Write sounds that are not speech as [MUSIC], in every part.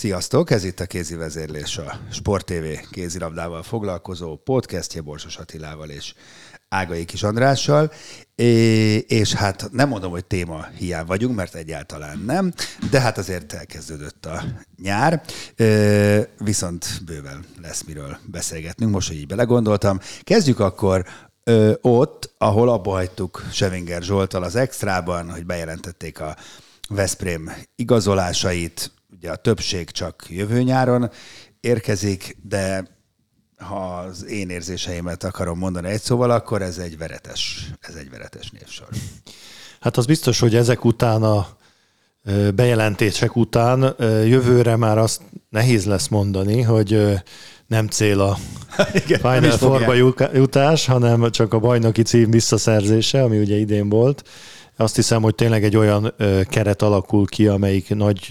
Sziasztok, ez itt a Kézi Vezérlés, a Sport TV kézilabdával foglalkozó podcastje Borsos Attilával és Ágai Kis Andrással, és hát nem mondom, hogy téma hiány vagyunk, mert egyáltalán nem, de hát azért elkezdődött a nyár, viszont bőven lesz miről beszélgetnünk, most, hogy így belegondoltam. Kezdjük akkor ott, ahol abba hagytuk Sevinger Zsoltal az extrában, hogy bejelentették a Veszprém igazolásait, ugye a többség csak jövő nyáron érkezik, de ha az én érzéseimet akarom mondani egy szóval, akkor ez egy veretes, ez egy veretes névsor. Hát az biztos, hogy ezek után a bejelentések után jövőre már azt nehéz lesz mondani, hogy nem cél a [LAUGHS] Igen, Final Forba jutás, hanem csak a bajnoki cím visszaszerzése, ami ugye idén volt. Azt hiszem, hogy tényleg egy olyan keret alakul ki, amelyik nagy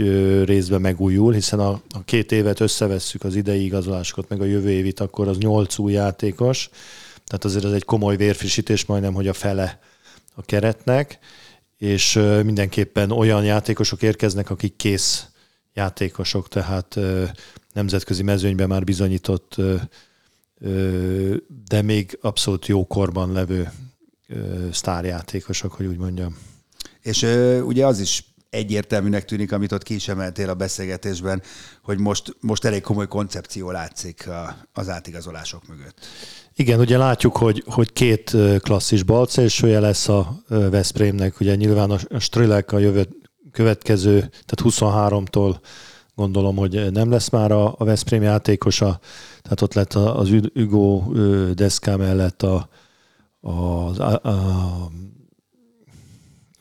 részben megújul, hiszen a, a két évet összevesszük az idei igazolásokat, meg a jövő évit, akkor az nyolc új játékos, tehát azért ez egy komoly vérfrissítés, majdnem, hogy a fele a keretnek, és mindenképpen olyan játékosok érkeznek, akik kész játékosok, tehát nemzetközi mezőnyben már bizonyított, de még abszolút jó korban levő sztárjátékosok, hogy úgy mondjam. És ugye az is egyértelműnek tűnik, amit ott ki is emeltél a beszélgetésben, hogy most, most elég komoly koncepció látszik a, az átigazolások mögött. Igen, ugye látjuk, hogy, hogy két klasszis balcélsője lesz a Veszprémnek. Ugye nyilván a Strilek a jövő, következő, tehát 23-tól gondolom, hogy nem lesz már a, a Veszprém játékosa. Tehát ott lett az Ügó Deszká mellett a, az, a, a,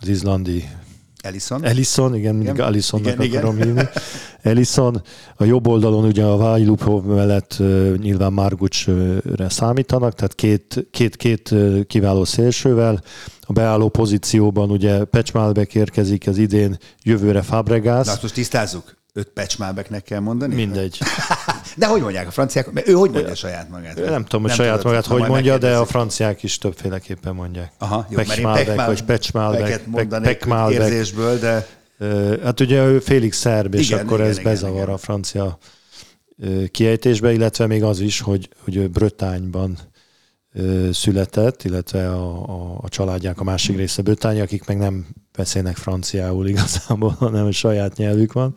az izlandi Ellison. Ellison, igen, mindig igen. Ellisonnak igen, akarom igen. hívni. Ellison, a jobb oldalon ugye a Vajlupov mellett uh, nyilván Margucsre számítanak, tehát két, két, két uh, kiváló szélsővel. A beálló pozícióban ugye Pecsmálbek érkezik az idén, jövőre Fabregas. Na, most tisztázzuk öt pecsmábeknek kell mondani? Mindegy. [LAUGHS] de hogy mondják a franciák? Mert ő hogy mondja saját magát? Nem tudom, hogy saját magát hogy mondja, de a franciák is többféleképpen mondják. Aha, jó, Pecsmálbek, vagy Pecsmálbek, Pekmálbek. érzésből, de... Hát ugye ő félig szerb, és igen, akkor igen, ez igen, bezavar igen. a francia kiejtésbe, illetve még az is, hogy, hogy ő Brötányban született, illetve a, a, a családják a másik része Brötány, akik meg nem beszélnek franciául igazából, [LAUGHS] hanem a saját nyelvük van.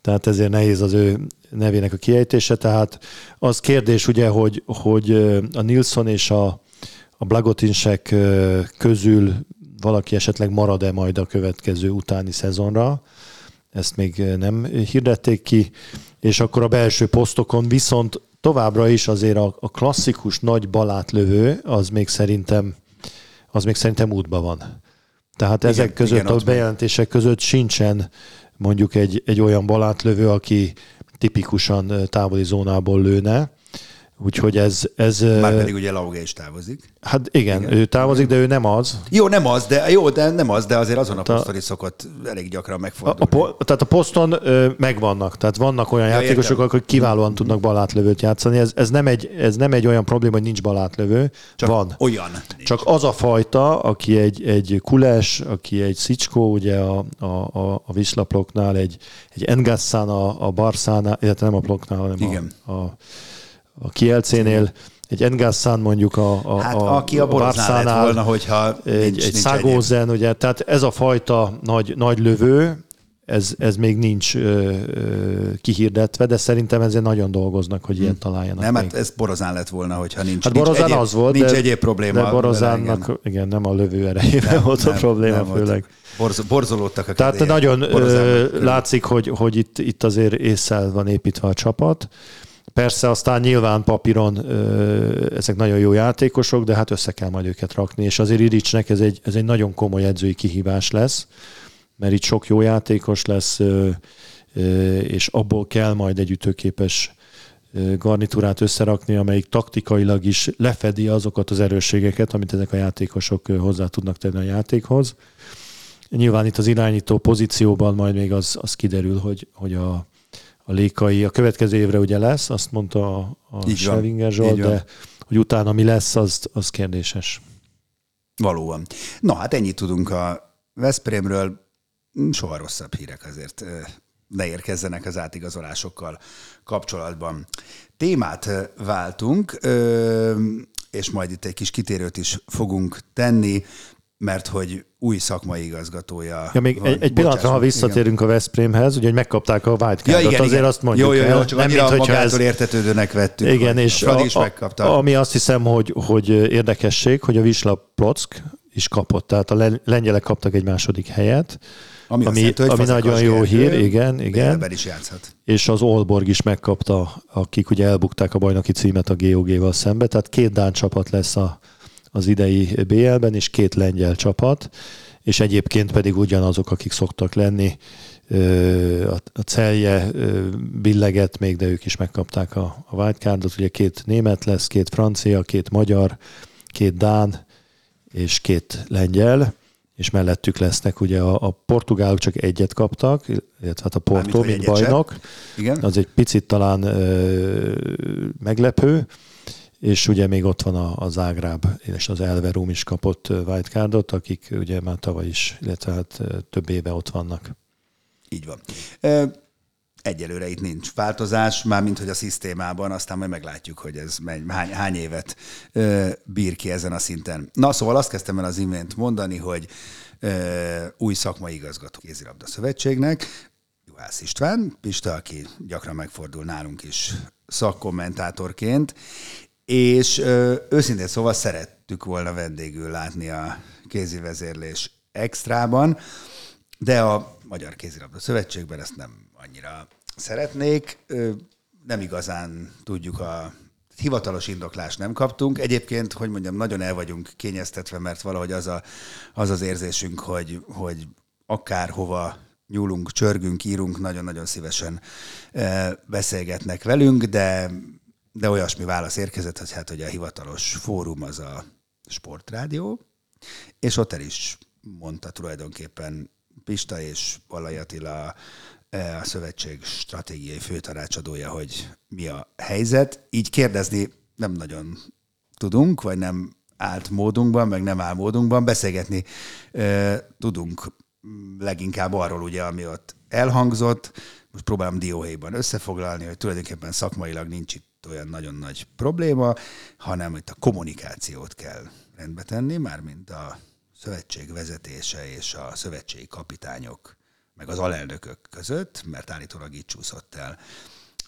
Tehát ezért nehéz az ő nevének a kiejtése. Tehát az kérdés ugye, hogy, hogy a Nilsson és a, a Blagotinsek közül valaki esetleg marad-e majd a következő utáni szezonra. Ezt még nem hirdették ki. És akkor a belső posztokon viszont továbbra is azért a, a klasszikus nagy balátlövő, az még szerintem az még szerintem útban van. Tehát igen, ezek között, igen, a bejelentések között sincsen mondjuk egy, egy olyan balátlövő, aki tipikusan távoli zónából lőne, Úgyhogy ez... ez Már pedig ugye Lauge is távozik. Hát igen, igen, ő távozik, de ő nem az. Jó, nem az, de jó, de nem az, de azért azon a poszton is szokott elég gyakran megfordulni. A, a, tehát a poszton ö, megvannak, tehát vannak olyan ja, játékosok, értem. akik kiválóan tudnak balátlövőt játszani. Ez, ez, nem egy, ez nem egy olyan probléma, hogy nincs balátlövő. Csak Van. olyan. Nincs. Csak az a fajta, aki egy, egy kules, aki egy szicskó, ugye a, a, a, a vislaploknál, egy, egy Engassan a, a Barszánál, illetve nem a ploknál, hanem Igen. a, a a Kielcénél, egy Engassan mondjuk a, a, hát, a, aki a, a Barszánál, volna, hogyha egy, nincs, egy Szagózen, ugye, tehát ez a fajta nagy, nagy lövő, ez, ez még nincs ö, ö, kihirdetve, de szerintem ezzel nagyon dolgoznak, hogy ilyen hm. találjanak. Nem, még. hát ez Borozán lett volna, hogyha nincs, hát Borozán nincs egyéb, az volt, nincs de, egyéb probléma. De Borozánnak, igen. igen, nem a lövő erejében volt nem, a probléma nem főleg. Borz, borzolódtak a Tehát nagyon ö, látszik, hogy, hogy itt, itt azért észszel van építve a csapat. Persze aztán nyilván papíron ezek nagyon jó játékosok, de hát össze kell majd őket rakni, és azért Iricsnek ez egy, ez egy nagyon komoly edzői kihívás lesz, mert itt sok jó játékos lesz, és abból kell majd egy ütőképes garnitúrát összerakni, amelyik taktikailag is lefedi azokat az erősségeket, amit ezek a játékosok hozzá tudnak tenni a játékhoz. Nyilván itt az irányító pozícióban majd még az, az kiderül, hogy, hogy a, a Lékai a következő évre ugye lesz, azt mondta a, a Schellinger Zsolt, de hogy utána mi lesz, az, az kérdéses. Valóban. Na hát ennyit tudunk a Veszprémről, soha rosszabb hírek azért ne érkezzenek az átigazolásokkal kapcsolatban. Témát váltunk, és majd itt egy kis kitérőt is fogunk tenni mert hogy új szakmai igazgatója. Ja, még van. egy, egy pillanatra, ha visszatérünk igen. a Veszprémhez, ugye, hogy megkapták a wildcardot, ja, igen, azért igen. azt mondjuk jó, jó, jó, csak nem, mint, hogyha ez... értetődőnek vettük. Igen, és a, is megkapta. ami azt hiszem, hogy, hogy érdekesség, hogy a Visla Plock is kapott, tehát a lengyelek kaptak egy második helyet, ami, ami, jelenti, ami nagyon jó hír, igen, igen. is játszhat. És az Olborg is megkapta, akik ugye elbukták a bajnoki címet a GOG-val szembe, tehát két Dán csapat lesz a az idei BL-ben, és két lengyel csapat, és egyébként pedig ugyanazok, akik szoktak lenni, a Celje billeget még, de ők is megkapták a, a wildcardot. Ugye két német lesz, két francia, két magyar, két dán és két lengyel, és mellettük lesznek ugye a, a portugálok csak egyet kaptak, illetve hát a Porto, mint bajnok. Igen. Az egy picit talán ö, meglepő, és ugye még ott van a, a Zágráb, és az Elverum is kapott wildcardot, akik ugye már tavaly is, illetve hát több éve ott vannak. Így van. Egyelőre itt nincs változás, mármint hogy a szisztémában, aztán majd meglátjuk, hogy ez megy, hány, hány évet bír ki ezen a szinten. Na, szóval azt kezdtem el az imént mondani, hogy új szakmai igazgató kézilabda szövetségnek, Juhász István, Pista, aki gyakran megfordul nálunk is szakkommentátorként, és ö, őszintén szóval szerettük volna vendégül látni a kézi vezérlés extrában, de a Magyar Kézilabda Szövetségben ezt nem annyira szeretnék. Nem igazán tudjuk a hivatalos indoklást nem kaptunk. Egyébként, hogy mondjam, nagyon el vagyunk kényeztetve, mert valahogy az a, az, az érzésünk, hogy, hogy akárhova nyúlunk, csörgünk, írunk, nagyon-nagyon szívesen beszélgetnek velünk, de de olyasmi válasz érkezett, hogy hát hogy a hivatalos fórum az a sportrádió, és ott el is mondta tulajdonképpen Pista és Pallai Attila, e, a szövetség stratégiai főtanácsadója, hogy mi a helyzet. Így kérdezni nem nagyon tudunk, vagy nem állt módunkban, meg nem áll módunkban. Beszélgetni e, tudunk leginkább arról, ugye, ami ott elhangzott. Most próbálom dióhéjban összefoglalni, hogy tulajdonképpen szakmailag nincs itt olyan nagyon nagy probléma, hanem itt a kommunikációt kell rendbe tenni, mármint a szövetség vezetése és a szövetségi kapitányok, meg az alelnökök között, mert állítólag így csúszott el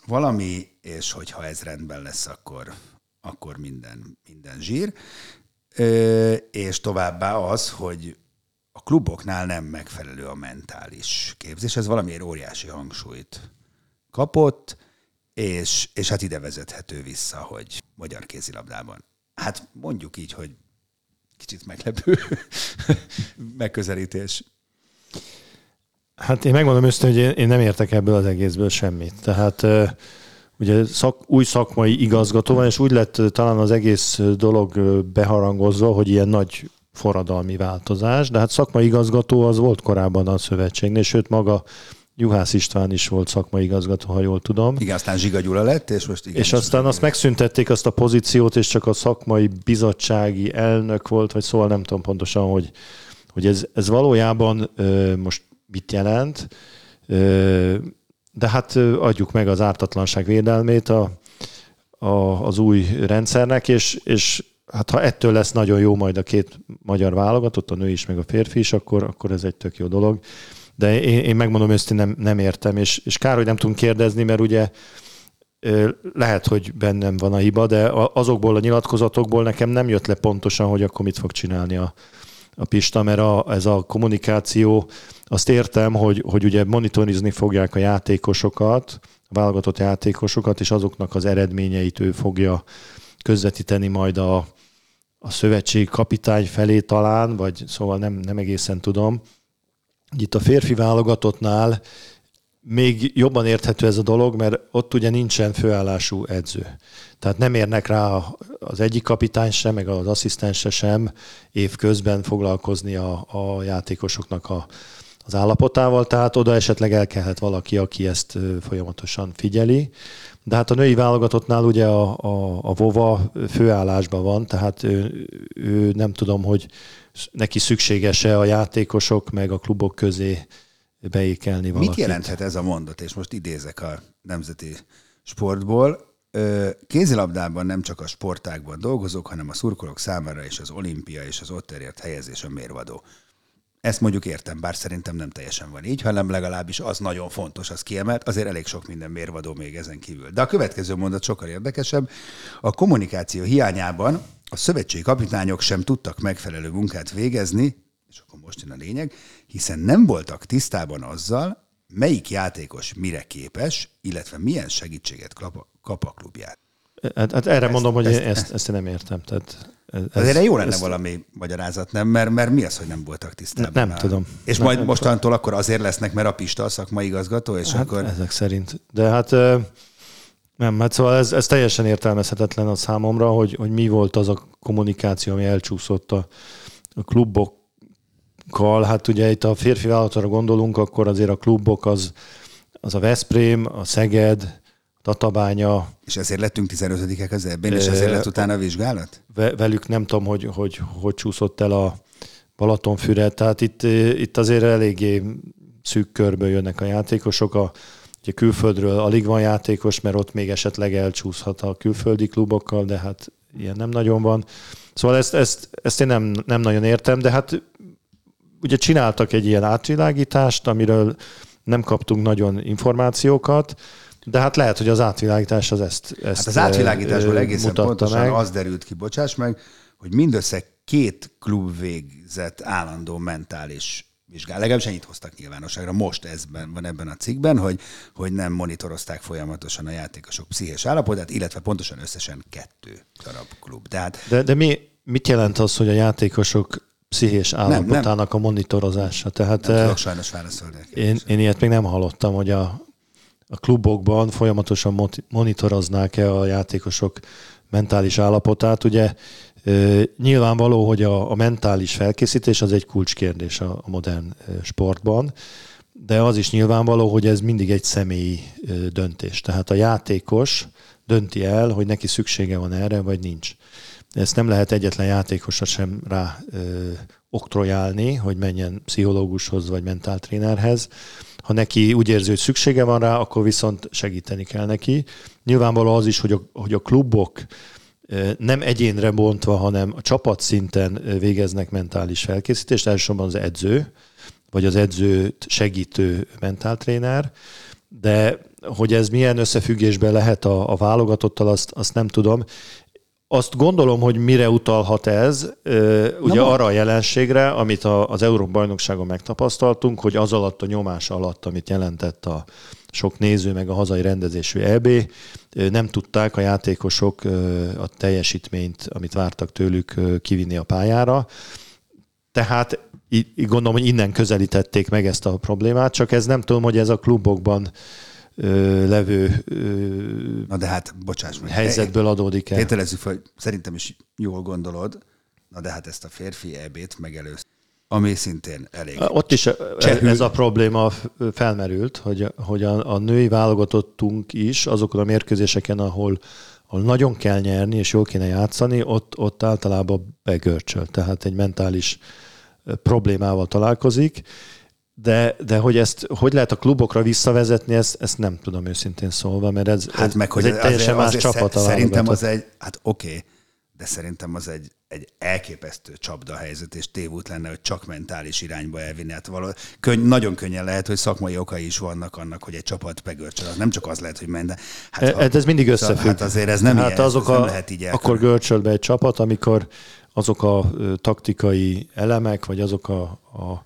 valami, és hogyha ez rendben lesz, akkor, akkor minden, minden zsír. És továbbá az, hogy a kluboknál nem megfelelő a mentális képzés. Ez valamiért óriási hangsúlyt kapott, és, és hát ide vezethető vissza, hogy magyar kézilabdában. Hát mondjuk így, hogy kicsit meglepő [LAUGHS] megközelítés. Hát én megmondom őszintén, hogy én nem értek ebből az egészből semmit. Tehát ugye szak, új szakmai igazgató van, és úgy lett talán az egész dolog beharangozva, hogy ilyen nagy forradalmi változás, de hát szakmai igazgató az volt korábban a szövetségnél, sőt maga Juhász István is volt szakmai igazgató, ha jól tudom. Igen, aztán Zsiga Gyula lett, és most igen. És aztán azt megszüntették azt a pozíciót, és csak a szakmai bizottsági elnök volt, vagy szóval nem tudom pontosan, hogy, hogy ez, ez valójában ö, most mit jelent, ö, de hát adjuk meg az ártatlanság védelmét a, a, az új rendszernek, és, és hát ha ettől lesz nagyon jó majd a két magyar válogatott, a nő is, meg a férfi is, akkor, akkor ez egy tök jó dolog de én, én megmondom őszintén nem, nem értem, és, és kár, hogy nem tudunk kérdezni, mert ugye lehet, hogy bennem van a hiba, de azokból a nyilatkozatokból nekem nem jött le pontosan, hogy akkor mit fog csinálni a, a Pista, mert a, ez a kommunikáció, azt értem, hogy, hogy ugye monitorizni fogják a játékosokat, a válogatott játékosokat, és azoknak az eredményeit ő fogja közvetíteni majd a, a szövetség kapitány felé talán, vagy szóval nem, nem egészen tudom. Itt a férfi válogatottnál még jobban érthető ez a dolog, mert ott ugye nincsen főállású edző. Tehát nem érnek rá az egyik kapitány sem, meg az asszisztense sem év közben foglalkozni a, a játékosoknak a, az állapotával, tehát oda esetleg elkelhet valaki, aki ezt folyamatosan figyeli. De hát a női válogatottnál ugye a, a, a Vova főállásban van, tehát ő, ő nem tudom, hogy neki szükséges-e a játékosok meg a klubok közé beékelni valakit. Mit jelenthet ez a mondat, és most idézek a nemzeti sportból, kézilabdában nem csak a sportákban dolgozok, hanem a szurkolók számára is az olimpia és az ott elért helyezés a mérvadó. Ezt mondjuk értem, bár szerintem nem teljesen van így, hanem legalábbis az nagyon fontos, az kiemelt, azért elég sok minden mérvadó még ezen kívül. De a következő mondat sokkal érdekesebb. A kommunikáció hiányában a szövetségi kapitányok sem tudtak megfelelő munkát végezni, és akkor most jön a lényeg, hiszen nem voltak tisztában azzal, melyik játékos mire képes, illetve milyen segítséget kap, kap a klubját. Hát, hát erre ezt, mondom, hogy ezt, ezt, ezt én nem értem. Tehát ez, Azért jó lenne ezt, valami magyarázat, nem? Mert, mert mi az, hogy nem voltak tisztában? Nem, nem tudom. És nem, majd nem mostantól akkor azért lesznek, mert a Pista a szakmai igazgató, és hát akkor... Ezek szerint. De hát nem, hát szóval ez, ez teljesen értelmezhetetlen a számomra, hogy, hogy mi volt az a kommunikáció, ami elcsúszott a, a klubok klubokkal, hát ugye itt a férfi vállalatra gondolunk, akkor azért a klubok az, az a Veszprém, a Szeged, Tatabánya. És ezért lettünk 15-ek az ebben, és ezért lett utána a vizsgálat? Velük nem tudom, hogy hogy, hogy csúszott el a Balatonfüre, tehát itt, itt azért eléggé szűk körből jönnek a játékosok. A, ugye külföldről alig van játékos, mert ott még esetleg elcsúszhat a külföldi klubokkal, de hát ilyen nem nagyon van. Szóval ezt, ezt, ezt én nem, nem nagyon értem, de hát ugye csináltak egy ilyen átvilágítást, amiről nem kaptunk nagyon információkat, de hát lehet, hogy az átvilágítás az ezt, ezt hát az átvilágításból egészen pontosan meg. az derült ki, bocsáss meg, hogy mindössze két klub végzett állandó mentális vizsgál. Legalábbis ennyit hoztak nyilvánosságra. Most ezben van ebben a cikkben, hogy, hogy nem monitorozták folyamatosan a játékosok pszichés állapotát, illetve pontosan összesen kettő darab klub. Tehát... De, de mi, mit jelent az, hogy a játékosok pszichés állapotának nem, nem. a monitorozása. Tehát, nem tudok sajnos válaszolni. Én, én ilyet még nem hallottam, hogy a, a klubokban folyamatosan monitoroznák-e a játékosok mentális állapotát. Ugye nyilvánvaló, hogy a, a mentális felkészítés az egy kulcskérdés a, a modern sportban, de az is nyilvánvaló, hogy ez mindig egy személyi döntés. Tehát a játékos dönti el, hogy neki szüksége van erre, vagy nincs ezt nem lehet egyetlen játékosra sem rá ö, oktrojálni, hogy menjen pszichológushoz vagy mentáltrénerhez. Ha neki úgy érzi, hogy szüksége van rá, akkor viszont segíteni kell neki. Nyilvánvaló az is, hogy a, hogy a klubok nem egyénre bontva, hanem a csapat szinten végeznek mentális felkészítést, elsősorban az edző, vagy az edzőt segítő mentáltréner, de hogy ez milyen összefüggésben lehet a, a válogatottal, azt, azt nem tudom. Azt gondolom, hogy mire utalhat ez, ugye Na, arra a jelenségre, amit az Európa-bajnokságon megtapasztaltunk, hogy az alatt a nyomás alatt, amit jelentett a sok néző, meg a hazai rendezésű EB, nem tudták a játékosok a teljesítményt, amit vártak tőlük kivinni a pályára. Tehát így gondolom, hogy innen közelítették meg ezt a problémát, csak ez nem tudom, hogy ez a klubokban ö, levő ö, Na de hát, bocsáss meg. helyzetből adódik el. Tételezzük fel, hogy szerintem is jól gondolod, na de hát ezt a férfi ebét megelőz ami szintén elég. Ott is Csehű. ez a probléma felmerült, hogy, hogy a, a női válogatottunk is azokon a mérkőzéseken, ahol, ahol nagyon kell nyerni és jól kéne játszani, ott, ott általában begörcsöl, tehát egy mentális problémával találkozik, de, de hogy ezt hogy lehet a klubokra visszavezetni, ezt, ezt nem tudom őszintén szólva, mert ez, hát ez, meg, hogy ez egy teljesen más csapat. Szerintem az egy, hát oké, okay, de szerintem az egy, egy elképesztő csapda helyzet, és tévút lenne, hogy csak mentális irányba elvinni. Hát való, könny, nagyon könnyen lehet, hogy szakmai okai is vannak annak, hogy egy csapat begörcsöl. Nem csak az lehet, hogy menjen. Hát, e, ez mindig szóval összefügg. Hát azért ez nem, hát ilyen, azok ez a, nem lehet így elkülön. Akkor görcsöl be egy csapat, amikor azok a taktikai elemek, vagy azok a, a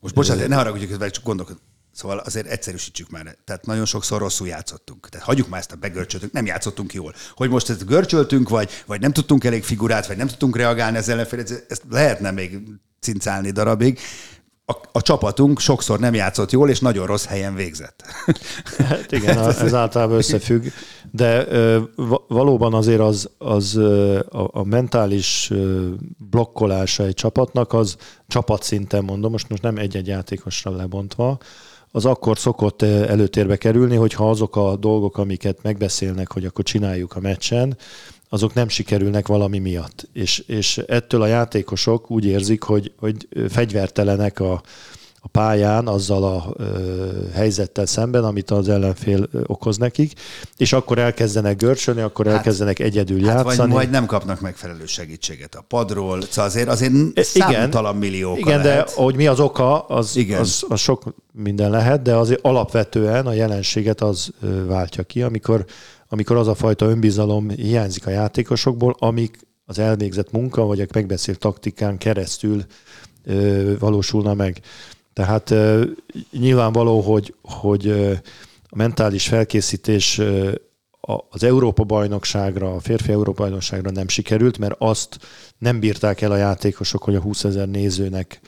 most bocsánat, ne haragudjuk, hogy csak gondolkodom. Szóval azért egyszerűsítsük már. Tehát nagyon sokszor rosszul játszottunk. Tehát hagyjuk már ezt a begörcsöltünk, nem játszottunk jól. Hogy most ezt görcsöltünk, vagy, vagy nem tudtunk elég figurát, vagy nem tudtunk reagálni az ellenfél, ezt lehetne még cincálni darabig. A, a csapatunk sokszor nem játszott jól, és nagyon rossz helyen végzett. Hát igen, [LAUGHS] ez általában összefügg, de valóban azért az, az a, a mentális blokkolása egy csapatnak, az csapatszinten mondom, most, most nem egy-egy játékosra lebontva, az akkor szokott előtérbe kerülni, hogyha azok a dolgok, amiket megbeszélnek, hogy akkor csináljuk a meccsen, azok nem sikerülnek valami miatt. És, és ettől a játékosok úgy érzik, hogy, hogy fegyvertelenek a, a pályán azzal a ö, helyzettel szemben, amit az ellenfél okoz nekik, és akkor elkezdenek görcsölni, akkor hát, elkezdenek egyedül hát játszani. Vagy, vagy nem kapnak megfelelő segítséget a padról, szóval azért, azért igen, számtalan milliók Igen, lehet. de hogy mi az oka, az, igen. Az, az sok minden lehet, de azért alapvetően a jelenséget az váltja ki, amikor, amikor az a fajta önbizalom hiányzik a játékosokból, amik az elvégzett munka, vagy a megbeszélt taktikán keresztül ö, valósulna meg. Tehát nyilvánvaló, hogy, hogy a mentális felkészítés az Európa-bajnokságra, a férfi Európa-bajnokságra nem sikerült, mert azt nem bírták el a játékosok, hogy a 20 ezer nézőnek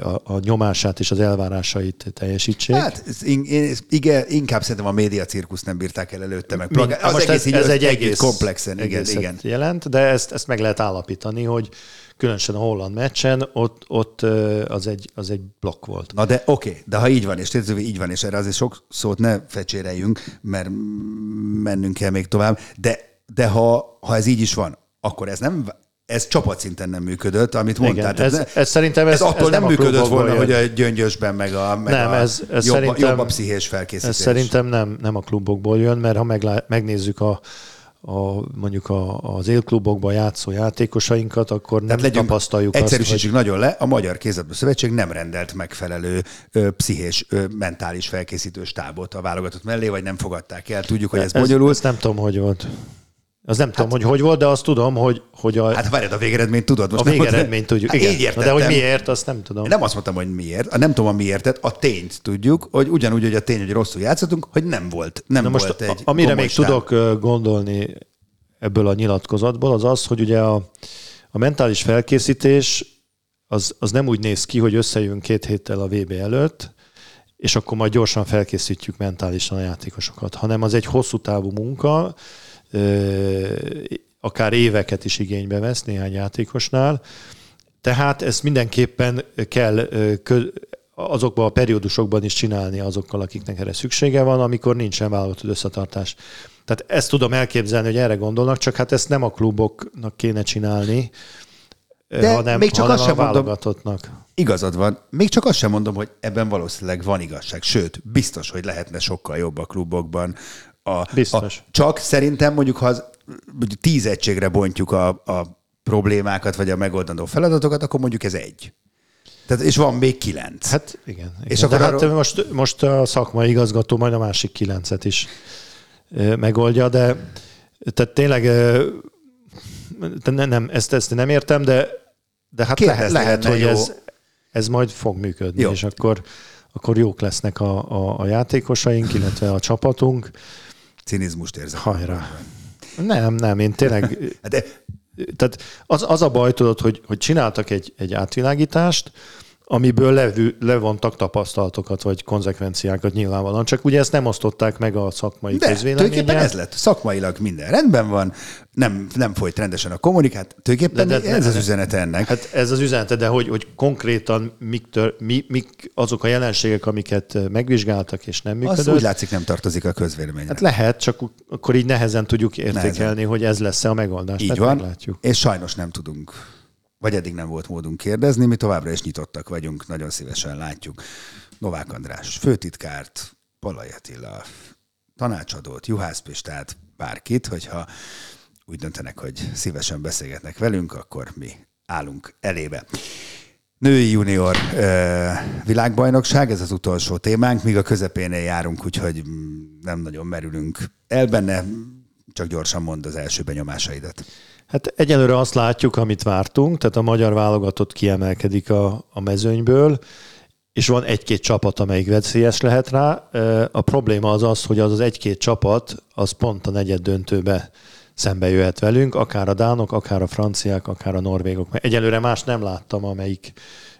a, a nyomását és az elvárásait teljesítsék. Hát én, igen, inkább szerintem a média cirkusz nem bírták el előtte meg. Mind, az most egész, ez, ez egy egész komplexen, igen, igen. jelent, de ezt, ezt meg lehet állapítani, hogy különösen a holland meccsen, ott, ott az, egy, az egy blokk volt. Na de oké, okay, de ha így van, és tényleg így van, és erre azért sok szót ne fecséreljünk, mert mennünk kell még tovább, de, de ha, ha ez így is van, akkor ez nem ez csapatszinten nem működött, amit mondtál. Igen, ez, ez, szerintem ez, ez attól ez nem, nem működött volna, jön. hogy a gyöngyösben meg a, meg nem, a ez, ez jobb, szerintem, jobb a pszichés felkészítés. Ez szerintem nem, nem a klubokból jön, mert ha meglá, megnézzük a, a, mondjuk a, az élklubokban játszó játékosainkat, akkor nem legyünk, tapasztaljuk Egyszerűsítsük hogy... nagyon le, a Magyar Kézabda Szövetség nem rendelt megfelelő ö, pszichés, ö, mentális felkészítő stábot a válogatott mellé, vagy nem fogadták el. Tudjuk, hogy ez, ez bonyolult. Ezt nem tudom, hogy volt. Az nem hát, tudom, hogy hogy volt, de azt tudom, hogy, hogy a... Hát várjad, a végeredményt tudod. Most a végeredményt tudjuk, hát igen. Így értettem. De hogy miért, azt nem tudom. Nem azt mondtam, hogy miért, nem tudom a miértet, a tényt tudjuk, hogy ugyanúgy, hogy a tény, hogy rosszul játszottunk, hogy nem volt. Nem Na most volt egy Amire még stár. tudok gondolni ebből a nyilatkozatból, az az, hogy ugye a, a mentális felkészítés az, az nem úgy néz ki, hogy összejön két héttel a VB előtt, és akkor majd gyorsan felkészítjük mentálisan a játékosokat, hanem az egy hosszú távú munka, akár éveket is igénybe vesz néhány játékosnál. Tehát ezt mindenképpen kell azokban a periódusokban is csinálni azokkal, akiknek erre szüksége van, amikor nincsen válogatott összetartás. Tehát ezt tudom elképzelni, hogy erre gondolnak, csak hát ezt nem a kluboknak kéne csinálni, De hanem, még csak hanem azt sem a válogatottnak. Mondom, igazad van. Még csak azt sem mondom, hogy ebben valószínűleg van igazság. Sőt, biztos, hogy lehetne sokkal jobb a klubokban a, Biztos. A, csak szerintem mondjuk, ha az, mondjuk tíz egységre bontjuk a, a problémákat, vagy a megoldandó feladatokat, akkor mondjuk ez egy. Tehát, és van még kilenc. Hát igen. igen. És akkor hát arról... most, most a szakmai igazgató majd a másik kilencet is megoldja, de tehát tényleg nem, nem, ezt, ezt nem értem, de, de hát lehet, lehet hogy ez, ez majd fog működni, jó. és akkor, akkor jók lesznek a, a, a játékosaink, illetve a csapatunk, cinizmust érzek. Hajrá. Nem, nem, én tényleg... [LAUGHS] De... Tehát az, az a baj, tudod, hogy, hogy csináltak egy, egy átvilágítást, amiből levű, levontak tapasztalatokat, vagy konzekvenciákat nyilvánvalóan. Csak ugye ezt nem osztották meg a szakmai De, tulajdonképpen ez lett. Szakmailag minden rendben van, nem, nem folyt rendesen a kommunikát. Tulajdonképpen de, de, ez de, az üzenete ennek. Hát ez az üzenete, de hogy, hogy konkrétan mik, tör, mi, mik azok a jelenségek, amiket megvizsgáltak és nem működött. Az úgy látszik nem tartozik a közvéleményre. Hát lehet, csak akkor így nehezen tudjuk értékelni, nehezen. hogy ez lesz-e a megoldás. Így van, meglátjuk. és sajnos nem tudunk vagy eddig nem volt módunk kérdezni, mi továbbra is nyitottak vagyunk, nagyon szívesen látjuk. Novák András főtitkárt, Palaj Attila tanácsadót, Juhász Pistát, bárkit, hogyha úgy döntenek, hogy szívesen beszélgetnek velünk, akkor mi állunk elébe. Női junior ö, világbajnokság, ez az utolsó témánk, míg a közepénél járunk, úgyhogy nem nagyon merülünk el benne, csak gyorsan mond az első benyomásaidat. Hát egyelőre azt látjuk, amit vártunk, tehát a magyar válogatott kiemelkedik a, a mezőnyből, és van egy-két csapat, amelyik veszélyes lehet rá. A probléma az az, hogy az az egy-két csapat, az pont a negyed döntőbe szembe jöhet velünk, akár a dánok, akár a franciák, akár a norvégok. Mert egyelőre más nem láttam, amelyik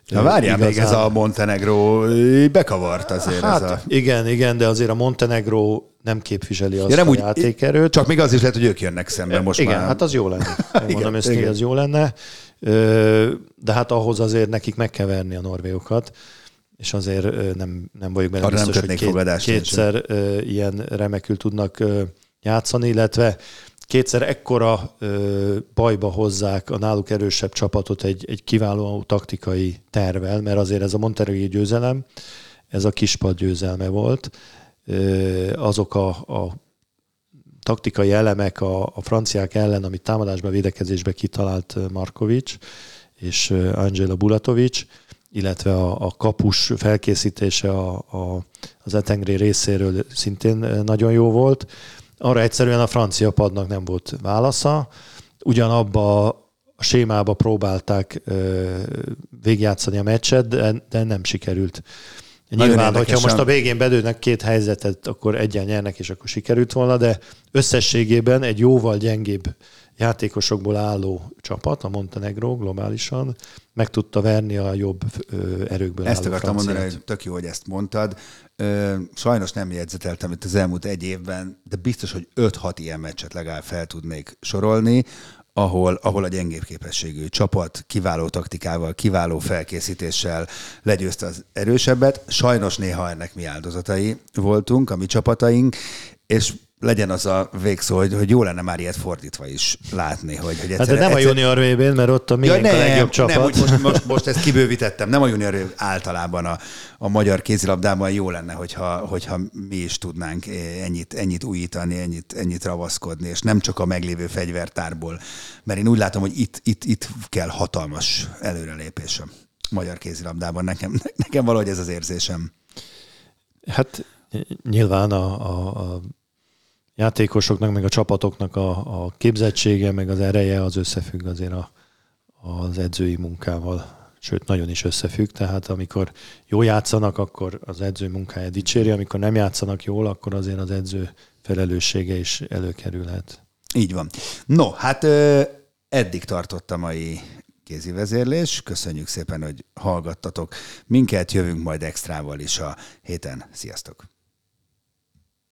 Na várjál, igazán... még ez a Montenegro bekavart azért. Hát ez a... igen, igen, de azért a Montenegro nem képviseli azt ja, nem a úgy, játékerőt. Csak még az is lehet, hogy ők jönnek szembe most igen, már. hát az jó lenne. [LAUGHS] Én igen, mondom hogy az jó lenne. De hát ahhoz azért nekik meg kell verni a norvégokat és azért nem, nem vagyok benne Arra biztos, nem hogy két, kétszer sem. ilyen remekül tudnak játszani, illetve kétszer ekkora bajba hozzák a náluk erősebb csapatot egy, egy kiváló taktikai tervel, mert azért ez a Monterrey győzelem, ez a kispad győzelme volt. Azok a, a taktikai elemek a, a franciák ellen, amit támadásban, védekezésben kitalált Markovics és Angela Bulatovics, illetve a, a kapus felkészítése a, a, az Etengri részéről szintén nagyon jó volt. Arra egyszerűen a francia padnak nem volt válasza. Ugyanabba a sémába próbálták végigjátszani a meccset, de, de nem sikerült. Nyilván, hogyha most a végén bedőnek két helyzetet, akkor egyen nyernek, és akkor sikerült volna, de összességében egy jóval gyengébb játékosokból álló csapat, a Montenegro globálisan, meg tudta verni a jobb erőkből Ezt akartam mondani, hogy tök jó, hogy ezt mondtad. Sajnos nem jegyzeteltem itt az elmúlt egy évben, de biztos, hogy 5-6 ilyen meccset legalább fel tudnék sorolni, ahol, ahol a gyengébb képességű csapat kiváló taktikával, kiváló felkészítéssel legyőzte az erősebbet. Sajnos néha ennek mi áldozatai voltunk, a mi csapataink, és legyen az a végszó, hogy, hogy jó lenne már ilyet fordítva is látni. Hogy, hogy egyszer, hát de nem egyszer... a junior vb mert ott a miénk ja, nem, a legjobb csapat. Nem, most, most, most ezt [LAUGHS] kibővítettem. Nem a junior VB, általában a, a magyar kézilabdában jó lenne, hogyha, hogyha mi is tudnánk ennyit, ennyit újítani, ennyit, ennyit ravaszkodni, és nem csak a meglévő fegyvertárból. Mert én úgy látom, hogy itt, itt, itt kell hatalmas előrelépés a magyar kézilabdában. Nekem, nekem valahogy ez az érzésem. Hát nyilván a, a, a játékosoknak, meg a csapatoknak a, a képzettsége, meg az ereje az összefügg azért a, az edzői munkával. Sőt, nagyon is összefügg, tehát amikor jó játszanak, akkor az edző munkája dicséri, amikor nem játszanak jól, akkor azért az edző felelőssége is előkerülhet. Így van. No, hát eddig tartott a mai kézi vezérlés. Köszönjük szépen, hogy hallgattatok minket, jövünk majd extrával is a héten. Sziasztok!